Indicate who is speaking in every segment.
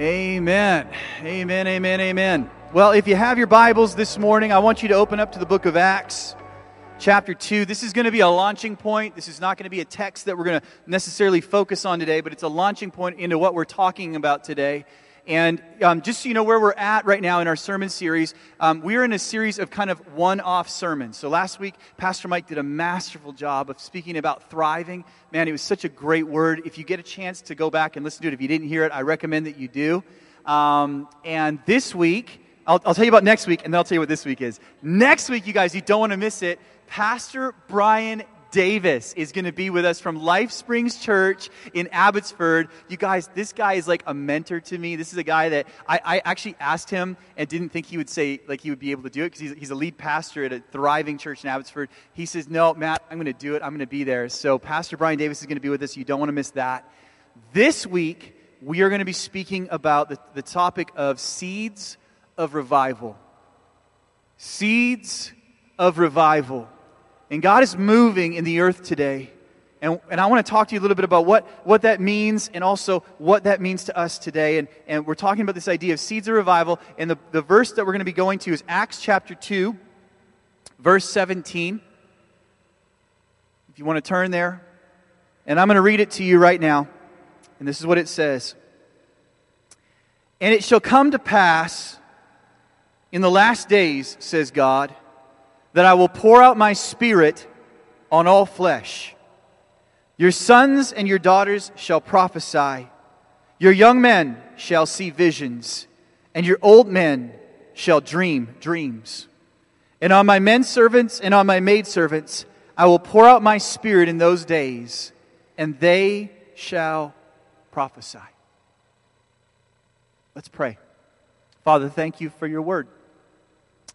Speaker 1: Amen. Amen, amen, amen. Well, if you have your Bibles this morning, I want you to open up to the book of Acts, chapter 2. This is going to be a launching point. This is not going to be a text that we're going to necessarily focus on today, but it's a launching point into what we're talking about today. And um, just so you know where we're at right now in our sermon series, um, we're in a series of kind of one off sermons. So last week, Pastor Mike did a masterful job of speaking about thriving. Man, it was such a great word. If you get a chance to go back and listen to it, if you didn't hear it, I recommend that you do. Um, and this week, I'll, I'll tell you about next week, and then I'll tell you what this week is. Next week, you guys, you don't want to miss it. Pastor Brian Davis is going to be with us from Life Springs Church in Abbotsford. You guys, this guy is like a mentor to me. This is a guy that I, I actually asked him and didn't think he would say, like, he would be able to do it because he's, he's a lead pastor at a thriving church in Abbotsford. He says, No, Matt, I'm going to do it. I'm going to be there. So, Pastor Brian Davis is going to be with us. You don't want to miss that. This week, we are going to be speaking about the, the topic of seeds of revival. Seeds of revival. And God is moving in the earth today. And, and I want to talk to you a little bit about what, what that means and also what that means to us today. And, and we're talking about this idea of seeds of revival. And the, the verse that we're going to be going to is Acts chapter 2, verse 17. If you want to turn there. And I'm going to read it to you right now. And this is what it says And it shall come to pass in the last days, says God that I will pour out my spirit on all flesh. Your sons and your daughters shall prophesy. Your young men shall see visions, and your old men shall dream dreams. And on my men servants and on my maidservants I will pour out my spirit in those days, and they shall prophesy. Let's pray. Father, thank you for your word.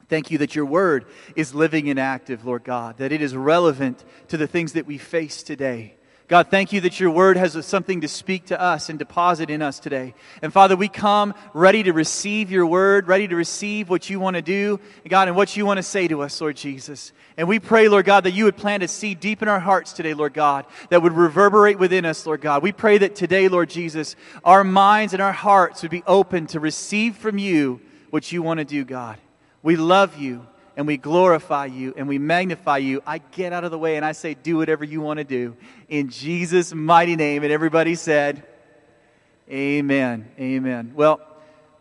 Speaker 1: Thank you that your word is living and active, Lord God, that it is relevant to the things that we face today. God, thank you that your word has something to speak to us and deposit in us today. And Father, we come ready to receive your word, ready to receive what you want to do, God, and what you want to say to us, Lord Jesus. And we pray, Lord God, that you would plant a seed deep in our hearts today, Lord God, that would reverberate within us, Lord God. We pray that today, Lord Jesus, our minds and our hearts would be open to receive from you what you want to do, God. We love you and we glorify you and we magnify you. I get out of the way and I say, do whatever you want to do. In Jesus' mighty name. And everybody said, Amen. Amen. Well,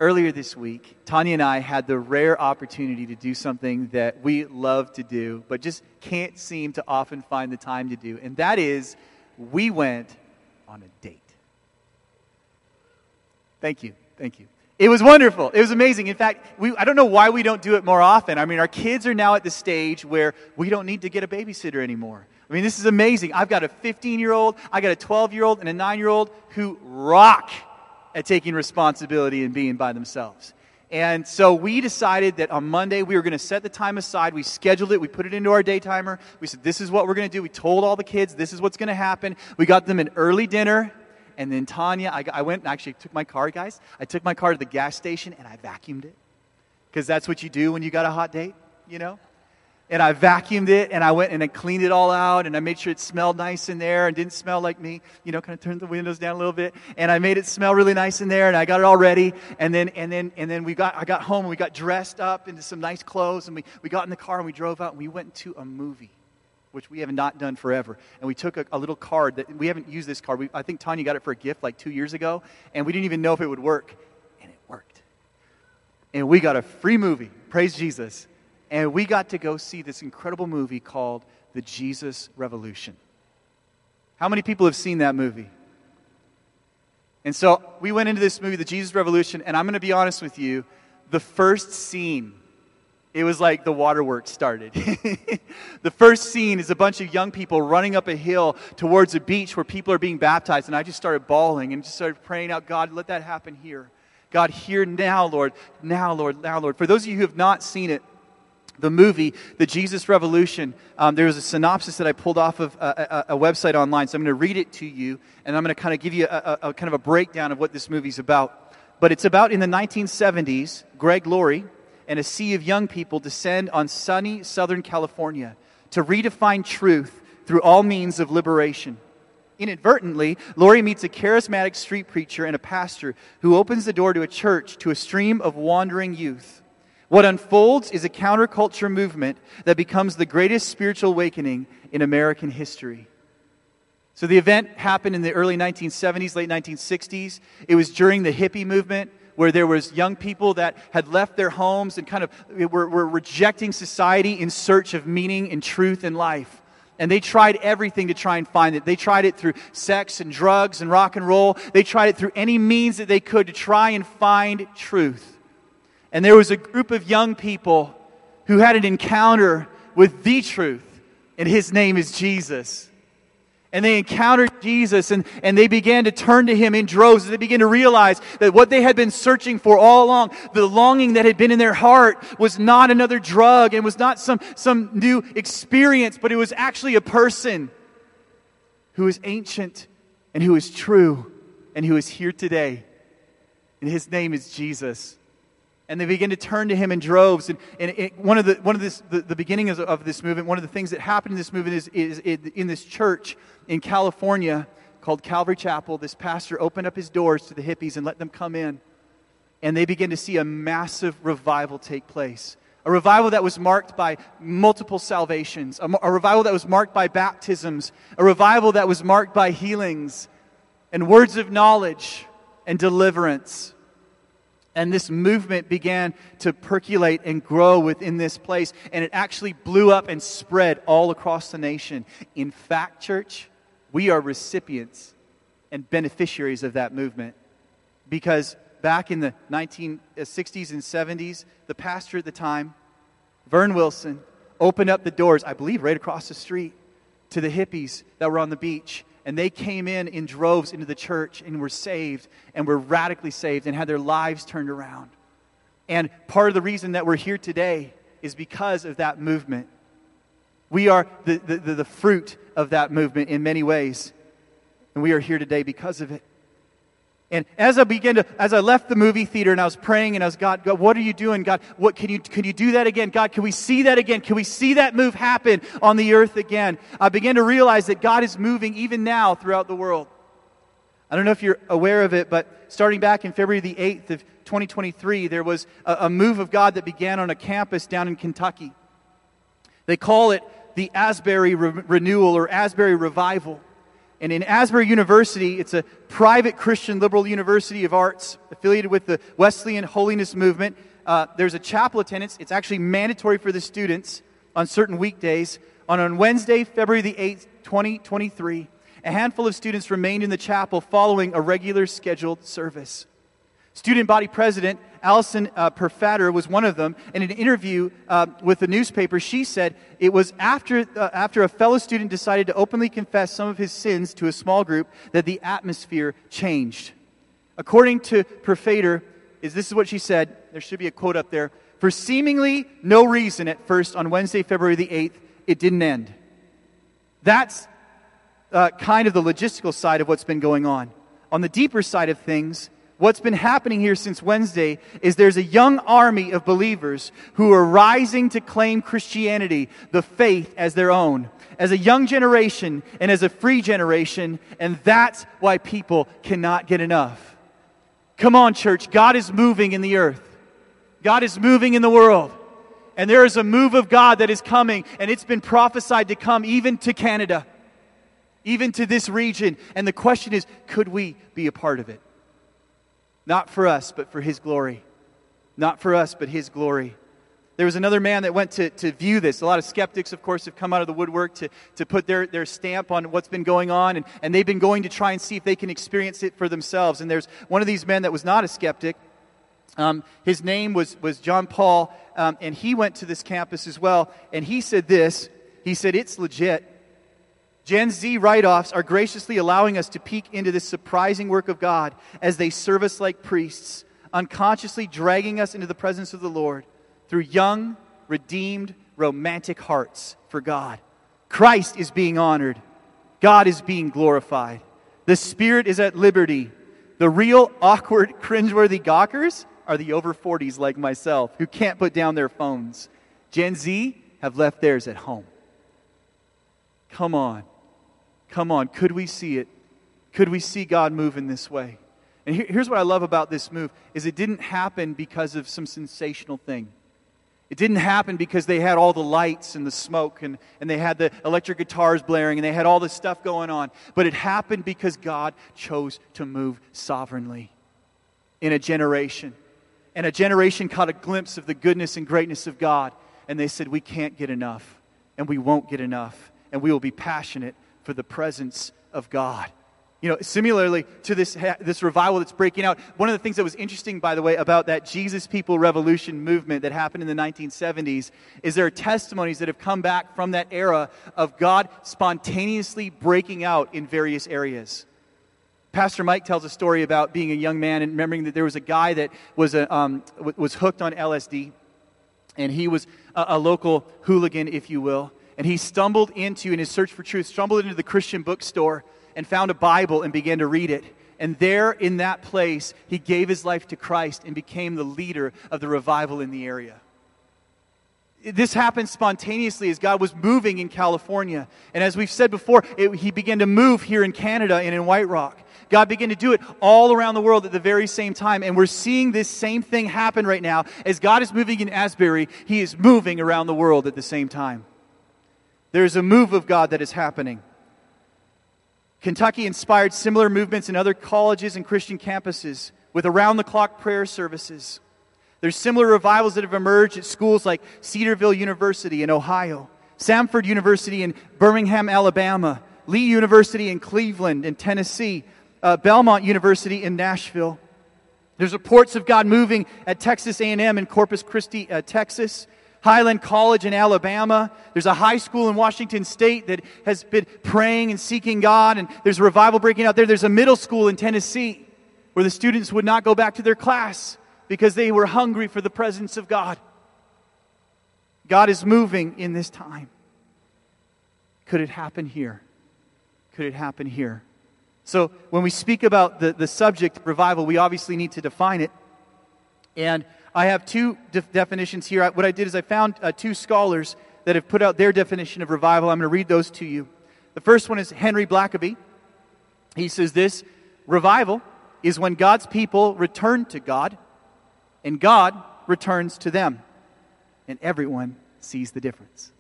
Speaker 1: earlier this week, Tanya and I had the rare opportunity to do something that we love to do, but just can't seem to often find the time to do. And that is, we went on a date. Thank you. Thank you. It was wonderful. It was amazing. In fact, we, I don't know why we don't do it more often. I mean, our kids are now at the stage where we don't need to get a babysitter anymore. I mean, this is amazing. I've got a 15 year old, I got a 12 year old, and a 9 year old who rock at taking responsibility and being by themselves. And so we decided that on Monday we were going to set the time aside. We scheduled it. We put it into our day timer. We said, this is what we're going to do. We told all the kids, this is what's going to happen. We got them an early dinner. And then Tanya, I, I went and actually took my car, guys. I took my car to the gas station and I vacuumed it. Because that's what you do when you got a hot date, you know? And I vacuumed it and I went and I cleaned it all out and I made sure it smelled nice in there and didn't smell like me, you know, kind of turned the windows down a little bit. And I made it smell really nice in there and I got it all ready. And then, and then, and then we got, I got home and we got dressed up into some nice clothes and we, we got in the car and we drove out and we went to a movie which we have not done forever. And we took a, a little card that we haven't used this card. We, I think Tanya got it for a gift like two years ago, and we didn't even know if it would work. And it worked. And we got a free movie. Praise Jesus. And we got to go see this incredible movie called The Jesus Revolution. How many people have seen that movie? And so we went into this movie, The Jesus Revolution, and I'm going to be honest with you. The first scene it was like the waterworks started. the first scene is a bunch of young people running up a hill towards a beach where people are being baptized. And I just started bawling and just started praying out, God, let that happen here. God, here now, Lord. Now, Lord. Now, Lord. For those of you who have not seen it, the movie, The Jesus Revolution, um, there was a synopsis that I pulled off of a, a, a website online. So I'm going to read it to you, and I'm going to kind of give you a, a kind of a breakdown of what this movie's about. But it's about in the 1970s, Greg Laurie, and a sea of young people descend on sunny Southern California to redefine truth through all means of liberation. Inadvertently, Laurie meets a charismatic street preacher and a pastor who opens the door to a church to a stream of wandering youth. What unfolds is a counterculture movement that becomes the greatest spiritual awakening in American history. So the event happened in the early 1970s, late 1960s. It was during the hippie movement where there was young people that had left their homes and kind of were, were rejecting society in search of meaning and truth in life. And they tried everything to try and find it. They tried it through sex and drugs and rock and roll. They tried it through any means that they could to try and find truth. And there was a group of young people who had an encounter with the truth, and his name is Jesus. And they encountered Jesus and, and they began to turn to him in droves. And They began to realize that what they had been searching for all along, the longing that had been in their heart, was not another drug and was not some, some new experience, but it was actually a person who is ancient and who is true and who is here today. And his name is Jesus and they begin to turn to him in droves. And, and it, one of, the, one of this, the, the beginning of, this movement, one of the things that happened in this movement is, is in this church in California called Calvary Chapel, this pastor opened up his doors to the hippies and let them come in. And they began to see a massive revival take place. A revival that was marked by multiple salvations, a, a revival that was marked by baptisms, a revival that was marked by healings and words of knowledge and deliverance. And this movement began to percolate and grow within this place. And it actually blew up and spread all across the nation. In fact, church, we are recipients and beneficiaries of that movement. Because back in the 1960s uh, and 70s, the pastor at the time, Vern Wilson, opened up the doors, I believe right across the street, to the hippies that were on the beach and they came in in droves into the church and were saved and were radically saved and had their lives turned around. And part of the reason that we're here today is because of that movement. We are the, the, the, fruit of that movement in many ways. And we are here today because of it. And as I began to, as I left the movie theater and I was praying and I was, God, God, what are you doing? God, what can you, can you do that again? God, can we see that again? Can we see that move happen on the earth again? I began to realize that God is moving even now throughout the world. I don't know if you're aware of it, but starting back in February the 8th of 2023, there was a, a move of God that began on a campus down in Kentucky. They call it the Asbury Re- Renewal or Asbury Revival. And in Asbury University, it's a private Christian liberal university of arts affiliated with the Wesleyan Holiness Movement. Uh, there's a chapel attendance. It's actually mandatory for the students on certain weekdays. On, on Wednesday, February the 8th, 2023, a handful of students remained in the chapel following a regular scheduled service. Student body president Allison uh, Perfater was one of them. In an interview uh, with the newspaper, she said it was after, uh, after a fellow student decided to openly confess some of his sins to a small group that the atmosphere changed. According to Perfater, is this is what she said. There should be a quote up there. For seemingly no reason at first on Wednesday, February the 8th, it didn't end. That's uh, kind of the logistical side of what's been going on. On the deeper side of things, what's been happening here since Wednesday is there's a young army of believers who are rising to claim Christianity, the faith, as their own, as a young generation and as a free generation, and that's why people cannot get enough. Come on, church. God is moving in the earth, God is moving in the world. And there is a move of God that is coming, and it's been prophesied to come even to Canada, even to this region. And the question is could we be a part of it? Not for us, but for His glory. Not for us, but His glory. There was another man that went to, to view this. A lot of skeptics, of course, have come out of the woodwork to, to put their, their stamp on what's been going on, and, and they've been going to try and see if they can experience it for themselves. And there's one of these men that was not a skeptic. Um, his name was, was John Paul, um, and he went to this campus as well, and he said this. He said, It's legit. Gen Z write offs are graciously allowing us to peek into this surprising work of God as they serve us like priests, unconsciously dragging us into the presence of the Lord through young, redeemed, romantic hearts for God. Christ is being honored, God is being glorified, the Spirit is at liberty. The real awkward, cringeworthy gawkers are the over 40s like myself who can't put down their phones. Gen Z have left theirs at home. Come on. Come on, could we see it? Could we see God move in this way? And here, here's what I love about this move is it didn't happen because of some sensational thing. It didn't happen because they had all the lights and the smoke and, and they had the electric guitars blaring and they had all this stuff going on. But it happened because God chose to move sovereignly in a generation. And a generation caught a glimpse of the goodness and greatness of God. And they said, We can't get enough, and we won't get enough, and we will be passionate for the presence of God. You know, similarly to this, this revival that's breaking out, one of the things that was interesting, by the way, about that Jesus People Revolution movement that happened in the 1970s is there are testimonies that have come back from that era of God spontaneously breaking out in various areas. Pastor Mike tells a story about being a young man and remembering that there was a guy that was, a, um, was hooked on LSD, and he was a, a local hooligan, if you will. And he stumbled into, in his search for truth, stumbled into the Christian bookstore and found a Bible and began to read it. And there in that place, he gave his life to Christ and became the leader of the revival in the area. This happened spontaneously as God was moving in California. And as we've said before, it, he began to move here in Canada and in White Rock. God began to do it all around the world at the very same time. And we're seeing this same thing happen right now. As God is moving in Asbury, He is moving around the world at the same time. There's a move of God that is happening. Kentucky inspired similar movements in other colleges and Christian campuses with around the clock prayer services. There's similar revivals that have emerged at schools like Cedarville University in Ohio, Samford University in Birmingham, Alabama, Lee University in Cleveland in Tennessee, uh, Belmont University in Nashville. There's reports of God moving at Texas A&M in Corpus Christi, uh, Texas. Highland College in Alabama. There's a high school in Washington State that has been praying and seeking God, and there's a revival breaking out there. There's a middle school in Tennessee where the students would not go back to their class because they were hungry for the presence of God. God is moving in this time. Could it happen here? Could it happen here? So, when we speak about the, the subject revival, we obviously need to define it. And I have two de- definitions here. What I did is I found uh, two scholars that have put out their definition of revival. I'm going to read those to you. The first one is Henry Blackaby. He says this Revival is when God's people return to God and God returns to them, and everyone sees the difference.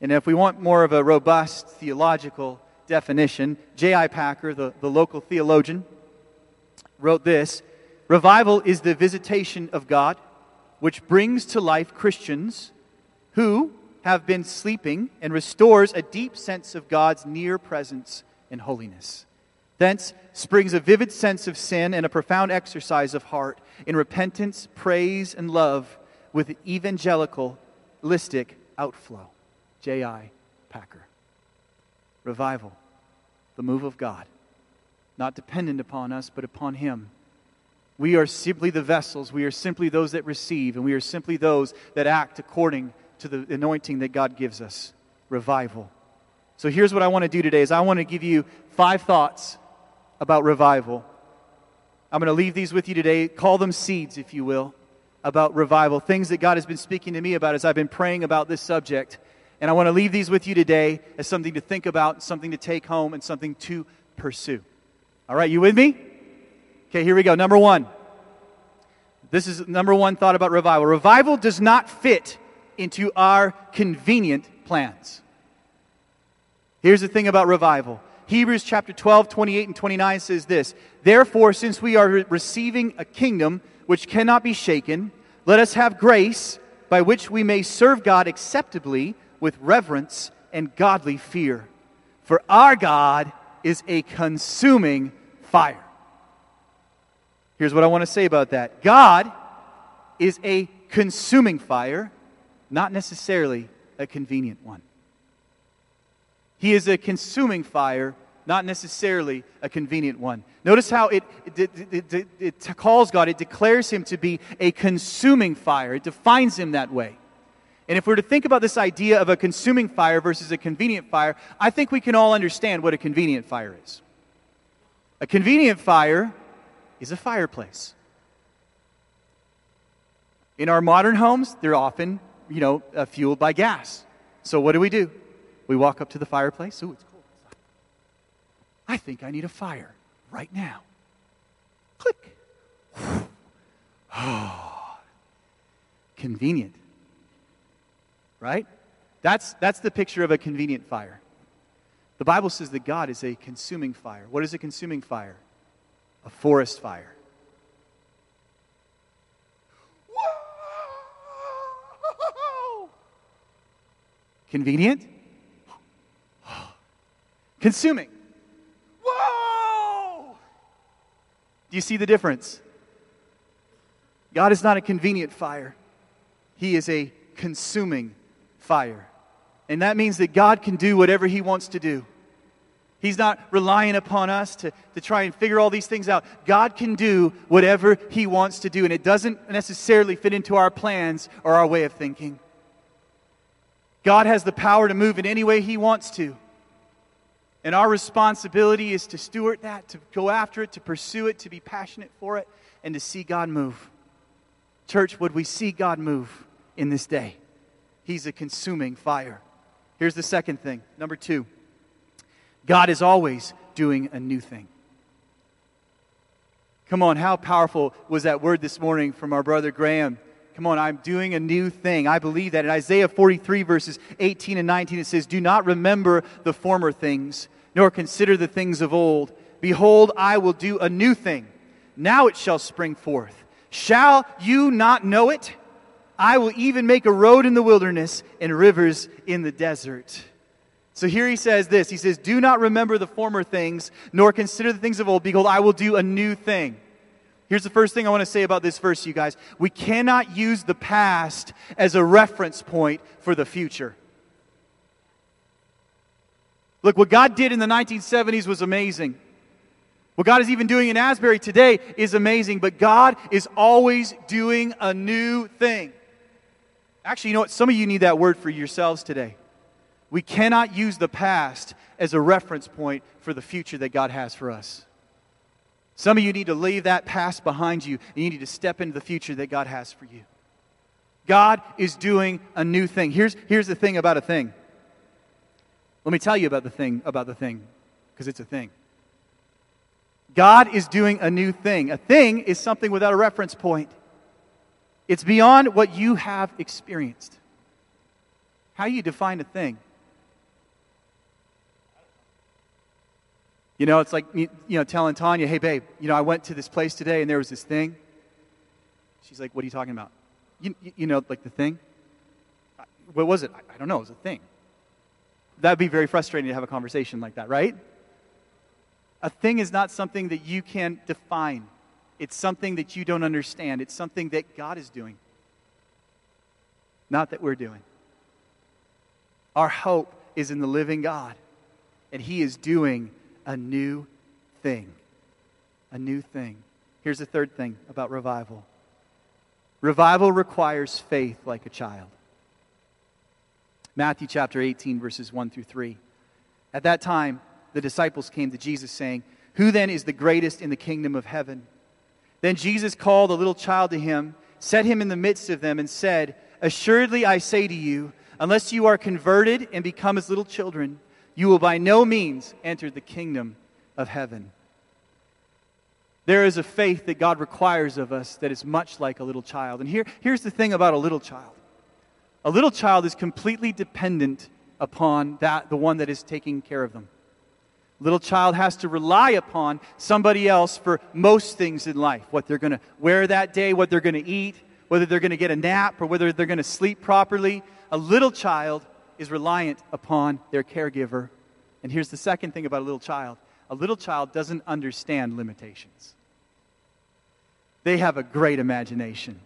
Speaker 1: And if we want more of a robust theological definition, J.I. Packer, the, the local theologian, wrote this Revival is the visitation of God, which brings to life Christians who have been sleeping and restores a deep sense of God's near presence and holiness. Thence springs a vivid sense of sin and a profound exercise of heart in repentance, praise, and love with evangelicalistic outflow. J.I. Packer. Revival, the move of God, not dependent upon us, but upon Him we are simply the vessels. We are simply those that receive, and we are simply those that act according to the anointing that God gives us. Revival. So here's what I want to do today is I want to give you five thoughts about revival. I'm going to leave these with you today. Call them seeds, if you will, about revival. Things that God has been speaking to me about as I've been praying about this subject. And I want to leave these with you today as something to think about, something to take home, and something to pursue. All right, you with me? Okay, here we go. Number one. This is number one thought about revival. Revival does not fit into our convenient plans. Here's the thing about revival Hebrews chapter 12, 28 and 29 says this Therefore, since we are receiving a kingdom which cannot be shaken, let us have grace by which we may serve God acceptably with reverence and godly fear. For our God is a consuming fire. Here's what I want to say about that God is a consuming fire, not necessarily a convenient one. He is a consuming fire, not necessarily a convenient one. Notice how it, it, it, it, calls God, it declares him to be a consuming fire. It defines him that way. And if we're to think about this idea of a consuming fire versus a convenient fire, I think we can all understand what a convenient fire is. A convenient fire is a fireplace. In our modern homes, they're often, you know, uh, fueled by gas. So what do we do? We walk up to the fireplace. Ooh, it's cold. I think I need a fire right now. Click. Oh, convenient. Right? That's, that's the picture of a convenient fire. The Bible says that God is a consuming fire. What is a consuming fire? A forest fire. Convenient? Consuming. Whoa! Do you see the difference? God is not a convenient fire, He is a consuming fire. And that means that God can do whatever He wants to do. He's not relying upon us to, to try and figure all these things out. God can do whatever He wants to do, and it doesn't necessarily fit into our plans or our way of thinking. God has the power to move in any way He wants to. And our responsibility is to steward that, to go after it, to pursue it, to be passionate for it, and to see God move. Church, would we see God move in this day? He's a consuming fire. Here's the second thing. Number two God is always doing a new thing. Come on, how powerful was that word this morning from our brother Graham? Come on, I'm doing a new thing. I believe that. In Isaiah 43, verses 18 and 19, it says, Do not remember the former things, nor consider the things of old. Behold, I will do a new thing. Now it shall spring forth. Shall you not know it? I will even make a road in the wilderness and rivers in the desert. So here he says this He says, Do not remember the former things, nor consider the things of old. Behold, I will do a new thing. Here's the first thing I want to say about this verse, you guys. We cannot use the past as a reference point for the future. Look, what God did in the 1970s was amazing. What God is even doing in Asbury today is amazing, but God is always doing a new thing. Actually, you know what? Some of you need that word for yourselves today. We cannot use the past as a reference point for the future that God has for us. Some of you need to leave that past behind you and you need to step into the future that God has for you. God is doing a new thing. Here's, here's the thing about a thing let me tell you about the thing about the thing, because it's a thing. God is doing a new thing. A thing is something without a reference point. It's beyond what you have experienced. How you define a thing? You know, it's like you know telling Tanya, "Hey, babe, you know, I went to this place today and there was this thing." She's like, "What are you talking about?" You, you know, like the thing. What was it? I, I don't know. It was a thing. That'd be very frustrating to have a conversation like that, right? A thing is not something that you can define. It's something that you don't understand. It's something that God is doing, not that we're doing. Our hope is in the living God, and He is doing a new thing. A new thing. Here's the third thing about revival revival requires faith like a child. Matthew chapter 18, verses 1 through 3. At that time, the disciples came to Jesus, saying, Who then is the greatest in the kingdom of heaven? Then Jesus called a little child to him, set him in the midst of them, and said, Assuredly I say to you, unless you are converted and become as little children, you will by no means enter the kingdom of heaven. There is a faith that God requires of us that is much like a little child. And here, here's the thing about a little child a little child is completely dependent upon that, the one that is taking care of them. Little child has to rely upon somebody else for most things in life what they're going to wear that day, what they're going to eat, whether they're going to get a nap, or whether they're going to sleep properly. A little child is reliant upon their caregiver. And here's the second thing about a little child a little child doesn't understand limitations, they have a great imagination.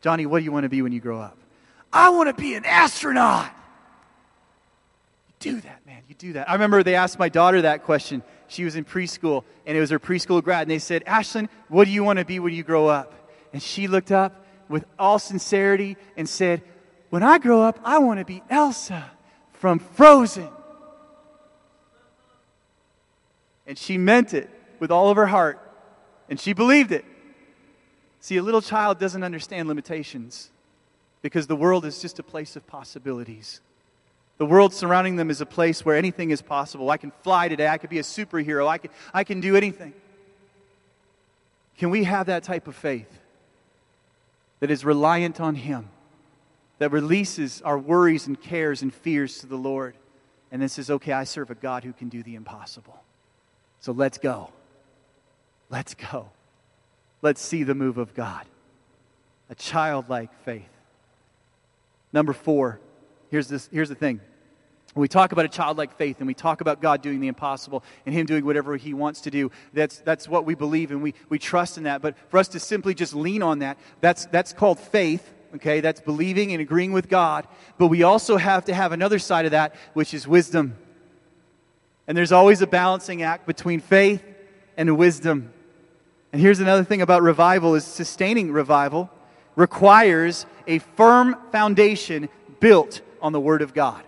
Speaker 1: Johnny, what do you want to be when you grow up? I want to be an astronaut. You do that, man. You do that. I remember they asked my daughter that question. She was in preschool, and it was her preschool grad. And they said, Ashlyn, what do you want to be when you grow up? And she looked up with all sincerity and said, When I grow up, I want to be Elsa from Frozen. And she meant it with all of her heart, and she believed it. See, a little child doesn't understand limitations because the world is just a place of possibilities. The world surrounding them is a place where anything is possible. I can fly today. I could be a superhero. I can, I can do anything. Can we have that type of faith that is reliant on Him, that releases our worries and cares and fears to the Lord, and then says, okay, I serve a God who can do the impossible. So let's go. Let's go. Let's see the move of God. A childlike faith. Number four, here's, this, here's the thing. When we talk about a childlike faith and we talk about God doing the impossible and Him doing whatever He wants to do, that's, that's what we believe and we, we trust in that. But for us to simply just lean on that, that's, that's called faith, okay? That's believing and agreeing with God. But we also have to have another side of that, which is wisdom. And there's always a balancing act between faith and wisdom. And here's another thing about revival is sustaining revival requires a firm foundation built on the Word of God.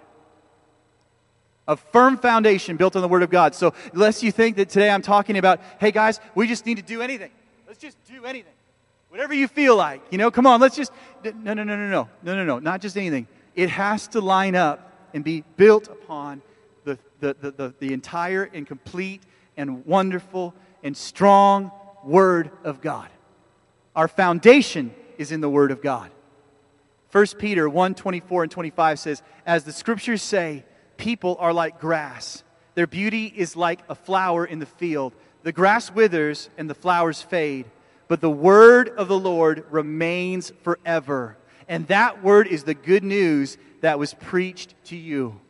Speaker 1: A firm foundation built on the Word of God. So, lest you think that today I'm talking about, hey guys, we just need to do anything. Let's just do anything. Whatever you feel like. You know, come on, let's just. No, no, no, no, no. No, no, no. Not just anything. It has to line up and be built upon the, the, the, the, the entire and complete and wonderful and strong Word of God. Our foundation is in the Word of God. 1 Peter 1 24 and 25 says, As the scriptures say, people are like grass. Their beauty is like a flower in the field. The grass withers and the flowers fade, but the word of the Lord remains forever. And that word is the good news that was preached to you.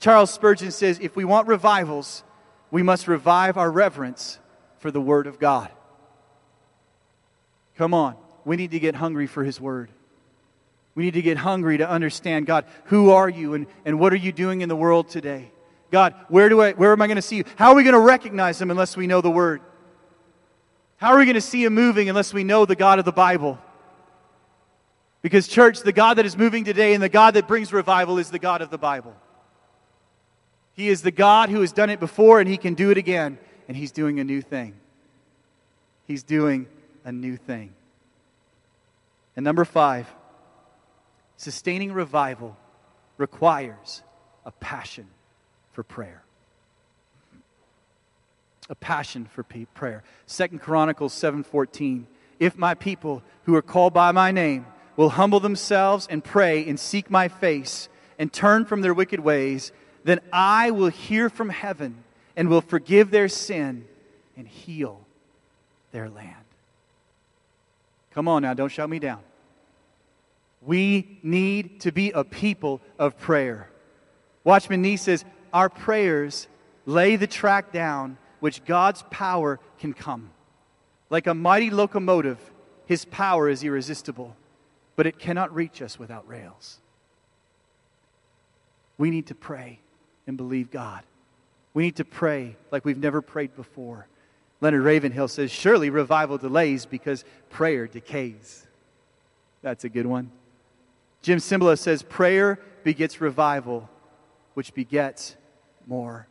Speaker 1: Charles Spurgeon says, If we want revivals, we must revive our reverence for the word of God. Come on. We need to get hungry for His Word. We need to get hungry to understand God, who are you and, and what are you doing in the world today? God, where, do I, where am I going to see you? How are we going to recognize Him unless we know the Word? How are we going to see Him moving unless we know the God of the Bible? Because, church, the God that is moving today and the God that brings revival is the God of the Bible. He is the God who has done it before and He can do it again, and He's doing a new thing. He's doing a new thing. And number five, sustaining revival requires a passion for prayer. A passion for prayer. Second Chronicles 7:14. If my people who are called by my name will humble themselves and pray and seek my face and turn from their wicked ways, then I will hear from heaven and will forgive their sin and heal their land. Come on now, don't shut me down. We need to be a people of prayer. Watchman Nee says, Our prayers lay the track down which God's power can come. Like a mighty locomotive, his power is irresistible, but it cannot reach us without rails. We need to pray and believe God. We need to pray like we've never prayed before. Leonard Ravenhill says, Surely revival delays because prayer decays. That's a good one. Jim Cymbala says, Prayer begets revival, which begets more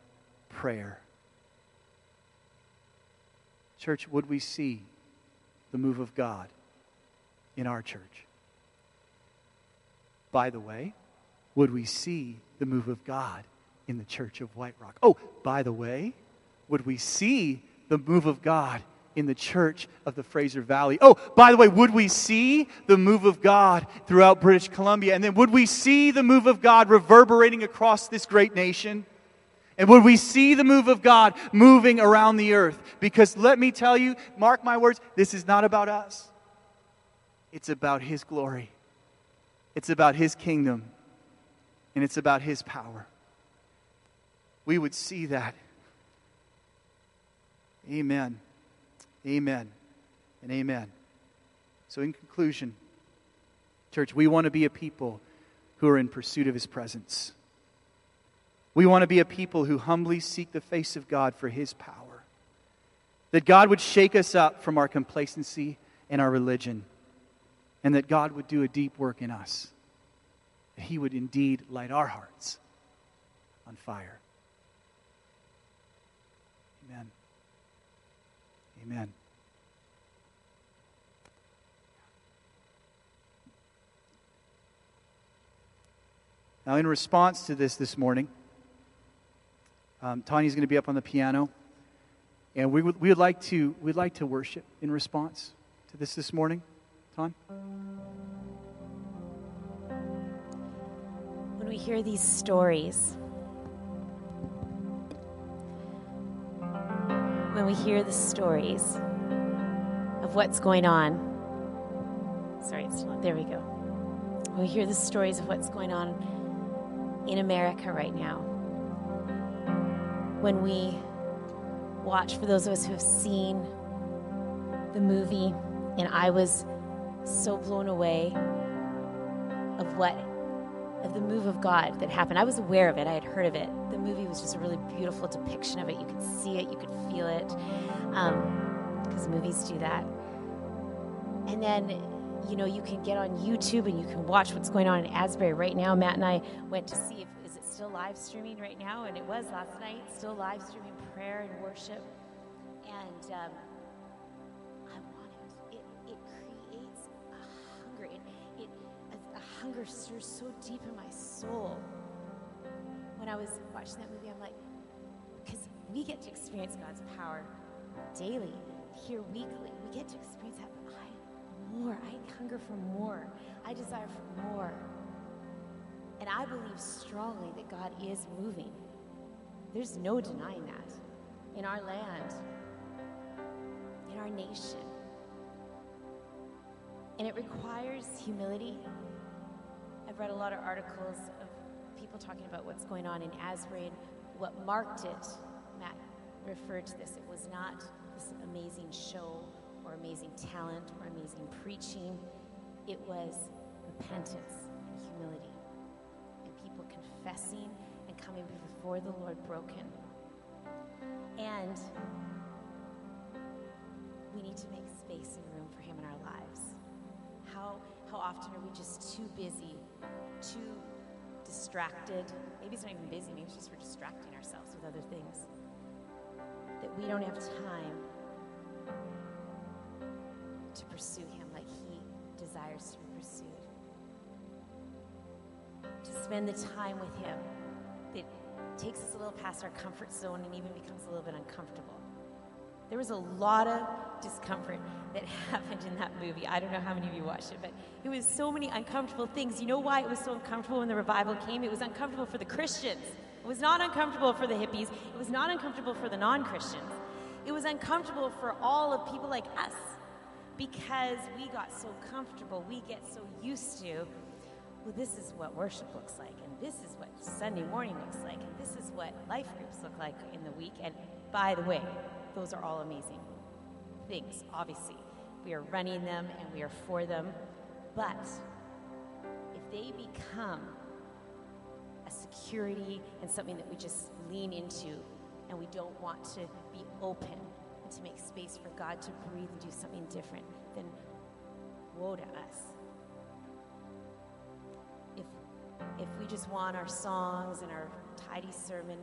Speaker 1: prayer. Church, would we see the move of God in our church? By the way, would we see the move of God in the church of White Rock? Oh, by the way, would we see the move of God in the church of the Fraser Valley. Oh, by the way, would we see the move of God throughout British Columbia? And then would we see the move of God reverberating across this great nation? And would we see the move of God moving around the earth? Because let me tell you, mark my words, this is not about us. It's about His glory, it's about His kingdom, and it's about His power. We would see that Amen. Amen. And amen. So, in conclusion, church, we want to be a people who are in pursuit of his presence. We want to be a people who humbly seek the face of God for his power. That God would shake us up from our complacency and our religion, and that God would do a deep work in us. That he would indeed light our hearts on fire. Amen. Amen. Now, in response to this this morning, um, Tanya's going to be up on the piano, and we would, we would like to we'd like to worship in response to this this morning. Ton?
Speaker 2: When we hear these stories, when we hear the stories of what's going on, sorry, it's not, there we go. When we hear the stories of what's going on in America right now, when we watch, for those of us who have seen the movie, and I was so blown away of what of the move of God that happened. I was aware of it. I had heard of it. The movie was just a really beautiful depiction of it. You could see it. You could feel it, because um, movies do that. And then, you know, you can get on YouTube and you can watch what's going on in Asbury right now. Matt and I went to see if still live streaming right now, and it was last night. Still live streaming prayer and worship, and. Um, I want it. It, it creates a hunger. It, it a, a hunger stirs so deep in my soul. When I was watching that movie, I'm like, because we get to experience God's power daily, here weekly. We get to experience that. I more. I hunger for more. I desire for more. And I believe strongly that God is moving. There's no denying that. In our land, in our nation. And it requires humility I've read a lot of articles of people talking about what's going on in Asbury and what marked it. Matt referred to this. It was not this amazing show or amazing talent or amazing preaching. It was repentance and humility confessing and coming before the Lord broken. And we need to make space and room for Him in our lives. How, how often are we just too busy too distracted. Maybe it's not even busy, maybe it's just we're distracting ourselves with other things. That we don't have time to pursue Him like He desires to be pursued. To spend the time with Him that takes us a little past our comfort zone and even becomes a little bit uncomfortable. There was a lot of discomfort that happened in that movie. I don't know how many of you watched it, but it was so many uncomfortable things. You know why it was so uncomfortable when the revival came? It was uncomfortable for the Christians. It was not uncomfortable for the hippies. It was not uncomfortable for the non Christians. It was uncomfortable for all of people like us because we got so comfortable. We get so used to, well, this is what worship looks like, and this is what Sunday morning looks like, and this is what life groups look like in the week. And by the way, those are all amazing things, obviously. We are running them and we are for them. But if they become a security and something that we just lean into and we don't want to be open and to make space for God to breathe and do something different, then woe to us. If we just want our songs and our tidy sermon,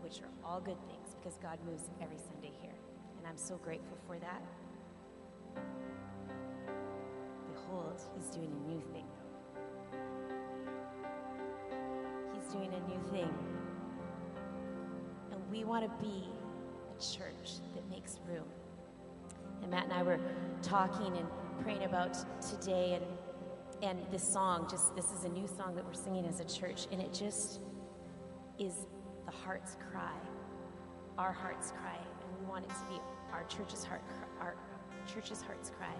Speaker 2: which are all good things because God moves every Sunday here, and I'm so grateful for that. Behold, He's doing a new thing. He's doing a new thing. And we want to be a church that makes room. And Matt and I were talking and praying about today and and this song just this is a new song that we're singing as a church and it just is the heart's cry. Our heart's cry and we want it to be our church's heart our church's heart's cry.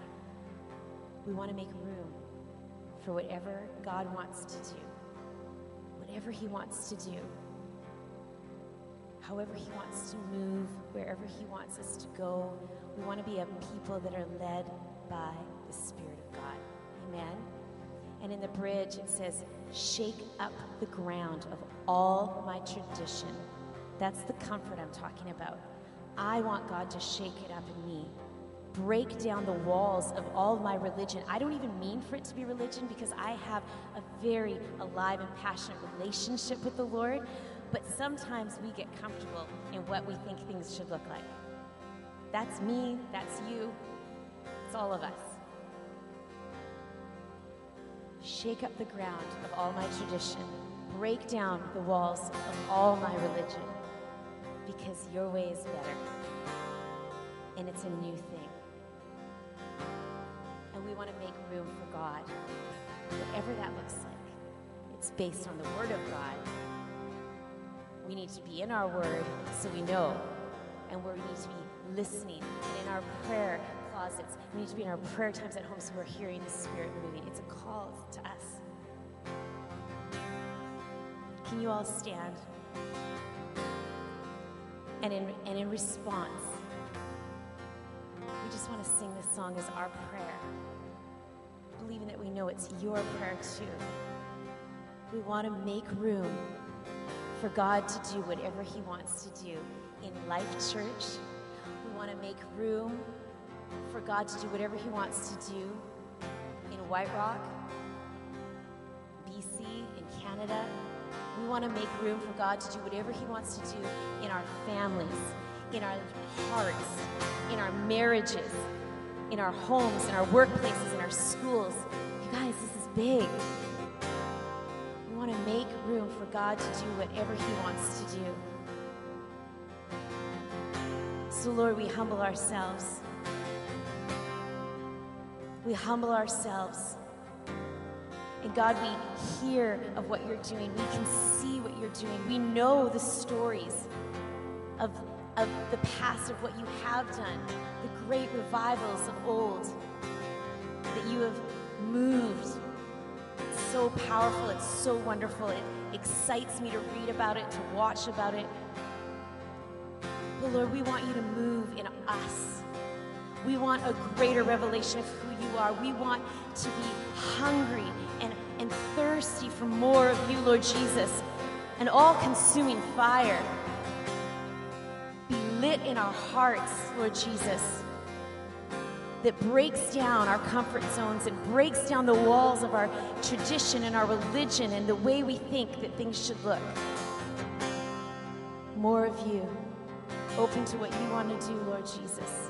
Speaker 2: We want to make room for whatever god wants to do whatever he wants to do however he wants to move wherever he wants us to go. We want to be a people that are led by the spirit of god. Amen and in the bridge it says shake up the ground of all my tradition that's the comfort i'm talking about I want God to shake it up in me. Break down the walls of all my religion. I don't even mean for it to be religion because I have a very alive and passionate relationship with the Lord. But sometimes we get comfortable in what we think things should look like. That's me, that's you, it's all of us. Shake up the ground of all my tradition. break down the walls of all my religion because your way is better and it's a new thing. And we want to make room for God, whatever that looks like. It's based on the Word of God. We need to be in our Word so we know, and we need to be listening. And in our prayer closets, we need to be in our prayer times at home so we're hearing the Spirit moving. It's a call to us. Can you all stand? And in, and in response, we just want to sing this song as our prayer, believing that we know it's your prayer too. We want to make room for God to do whatever He wants to do in Life Church. We want to make room for God to do whatever He wants to do in White Rock, BC, in Canada. We want to make room for God to do whatever He wants to do in our families, in our hearts, in our marriages, in our homes, in our workplaces, in our schools. You guys, this is big. We want to make room for God to do whatever He wants to do. So, Lord, we humble ourselves. We humble ourselves. And God, we hear of what you're doing. We can see what you're doing. We know the stories of, of the past, of what you have done, the great revivals of old, that you have moved. It's so powerful. It's so wonderful. It excites me to read about it, to watch about it. But Lord, we want you to move in us. We want a greater revelation of who you are. We want to be hungry and, and thirsty for more of you, Lord Jesus. An all consuming fire be lit in our hearts, Lord Jesus, that breaks down our comfort zones and breaks down the walls of our tradition and our religion and the way we think that things should look. More of you. Open to what you want to do, Lord Jesus.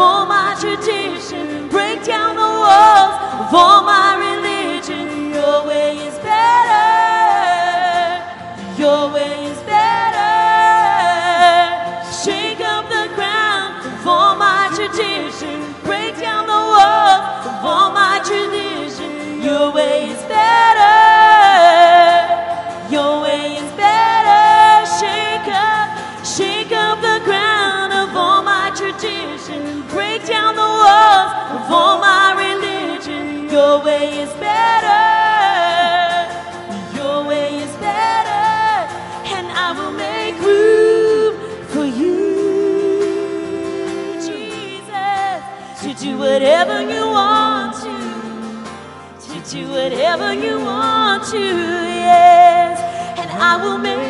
Speaker 2: of all my tradition. Break down the walls of all my religion. Your way is better. Your way is better. Shake up the ground of all my tradition. Break down the walls of all my tradition. Your way is whatever you want to. To do whatever you want to, yes. And I will make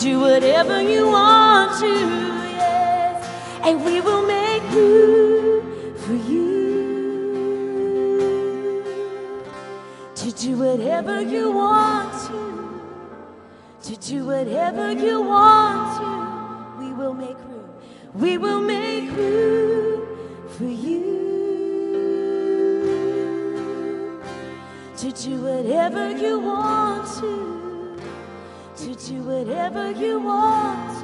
Speaker 2: do whatever you want to, yes. And we will make room for you. To do whatever you want to. To do whatever you want to. We will make room. We will make room for you. To do whatever you want to. To whatever you want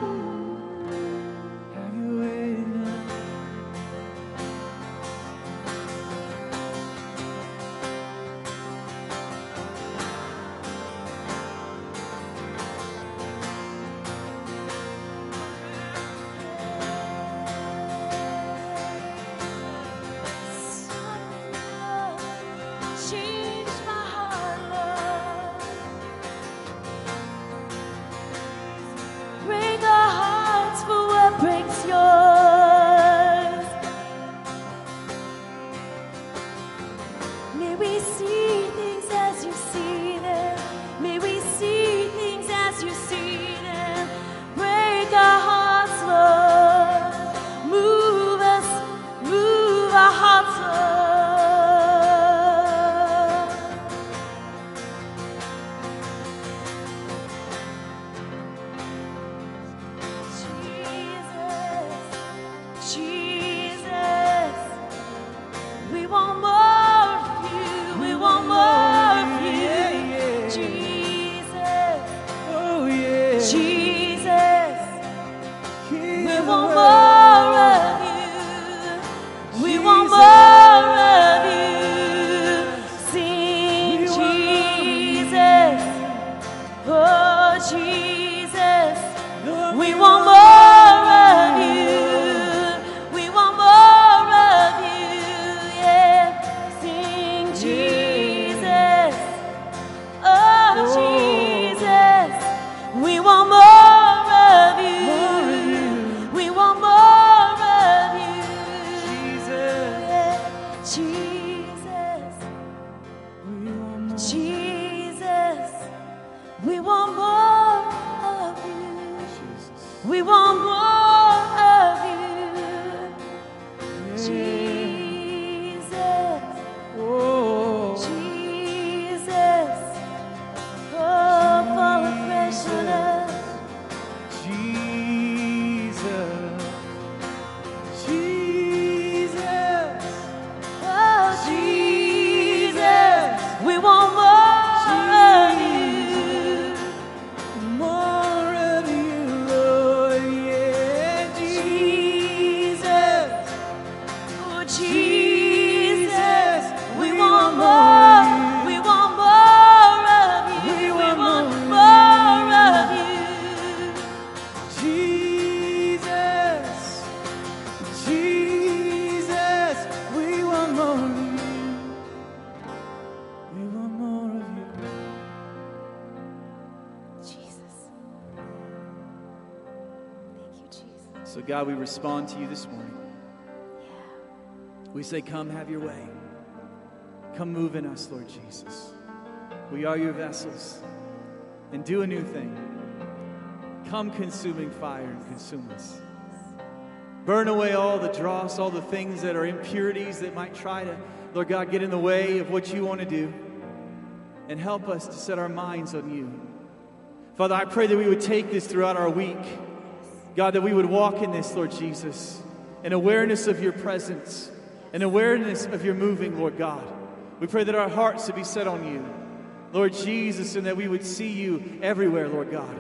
Speaker 1: respond to you this morning. We say, Come have your way. Come move in us, Lord Jesus. We are your vessels. And do a new thing. Come, consuming fire, and consume us. Burn away all the dross, all the things that are impurities that might try to, Lord God, get in the way of what you want to do. And help us to set our minds on you. Father, I pray that we would take this throughout our week. God, that we would walk in this, Lord Jesus, an awareness of your presence, an awareness of your moving, Lord God. We pray that our hearts would be set on you, Lord Jesus, and that we would see you everywhere, Lord God.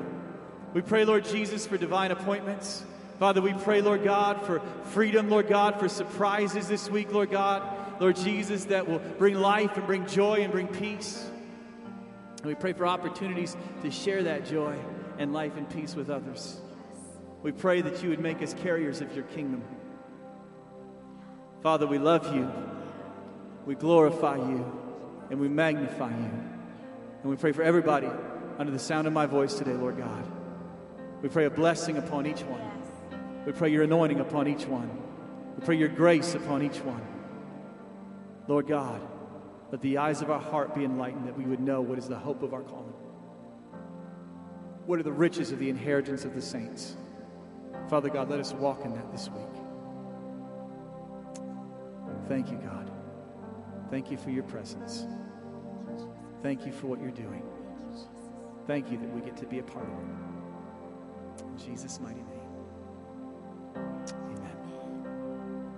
Speaker 1: We pray, Lord Jesus, for divine appointments. Father, we pray, Lord God, for freedom, Lord God, for surprises this week, Lord God. Lord Jesus, that will bring life and bring joy and bring peace. And we pray for opportunities to share that joy and life and peace with others. We pray that you would make us carriers of your kingdom. Father, we love you, we glorify you, and we magnify you. And we pray for everybody under the sound of my voice today, Lord God. We pray a blessing upon each one. We pray your anointing upon each one. We pray your grace upon each one. Lord God, let the eyes of our heart be enlightened that we would know what is the hope of our calling. What are the riches of the inheritance of the saints? Father God, let us walk in that this week. Thank you, God. Thank you for your presence. Thank you for what you're doing. Thank you that we get to be a part of it. In Jesus' mighty name.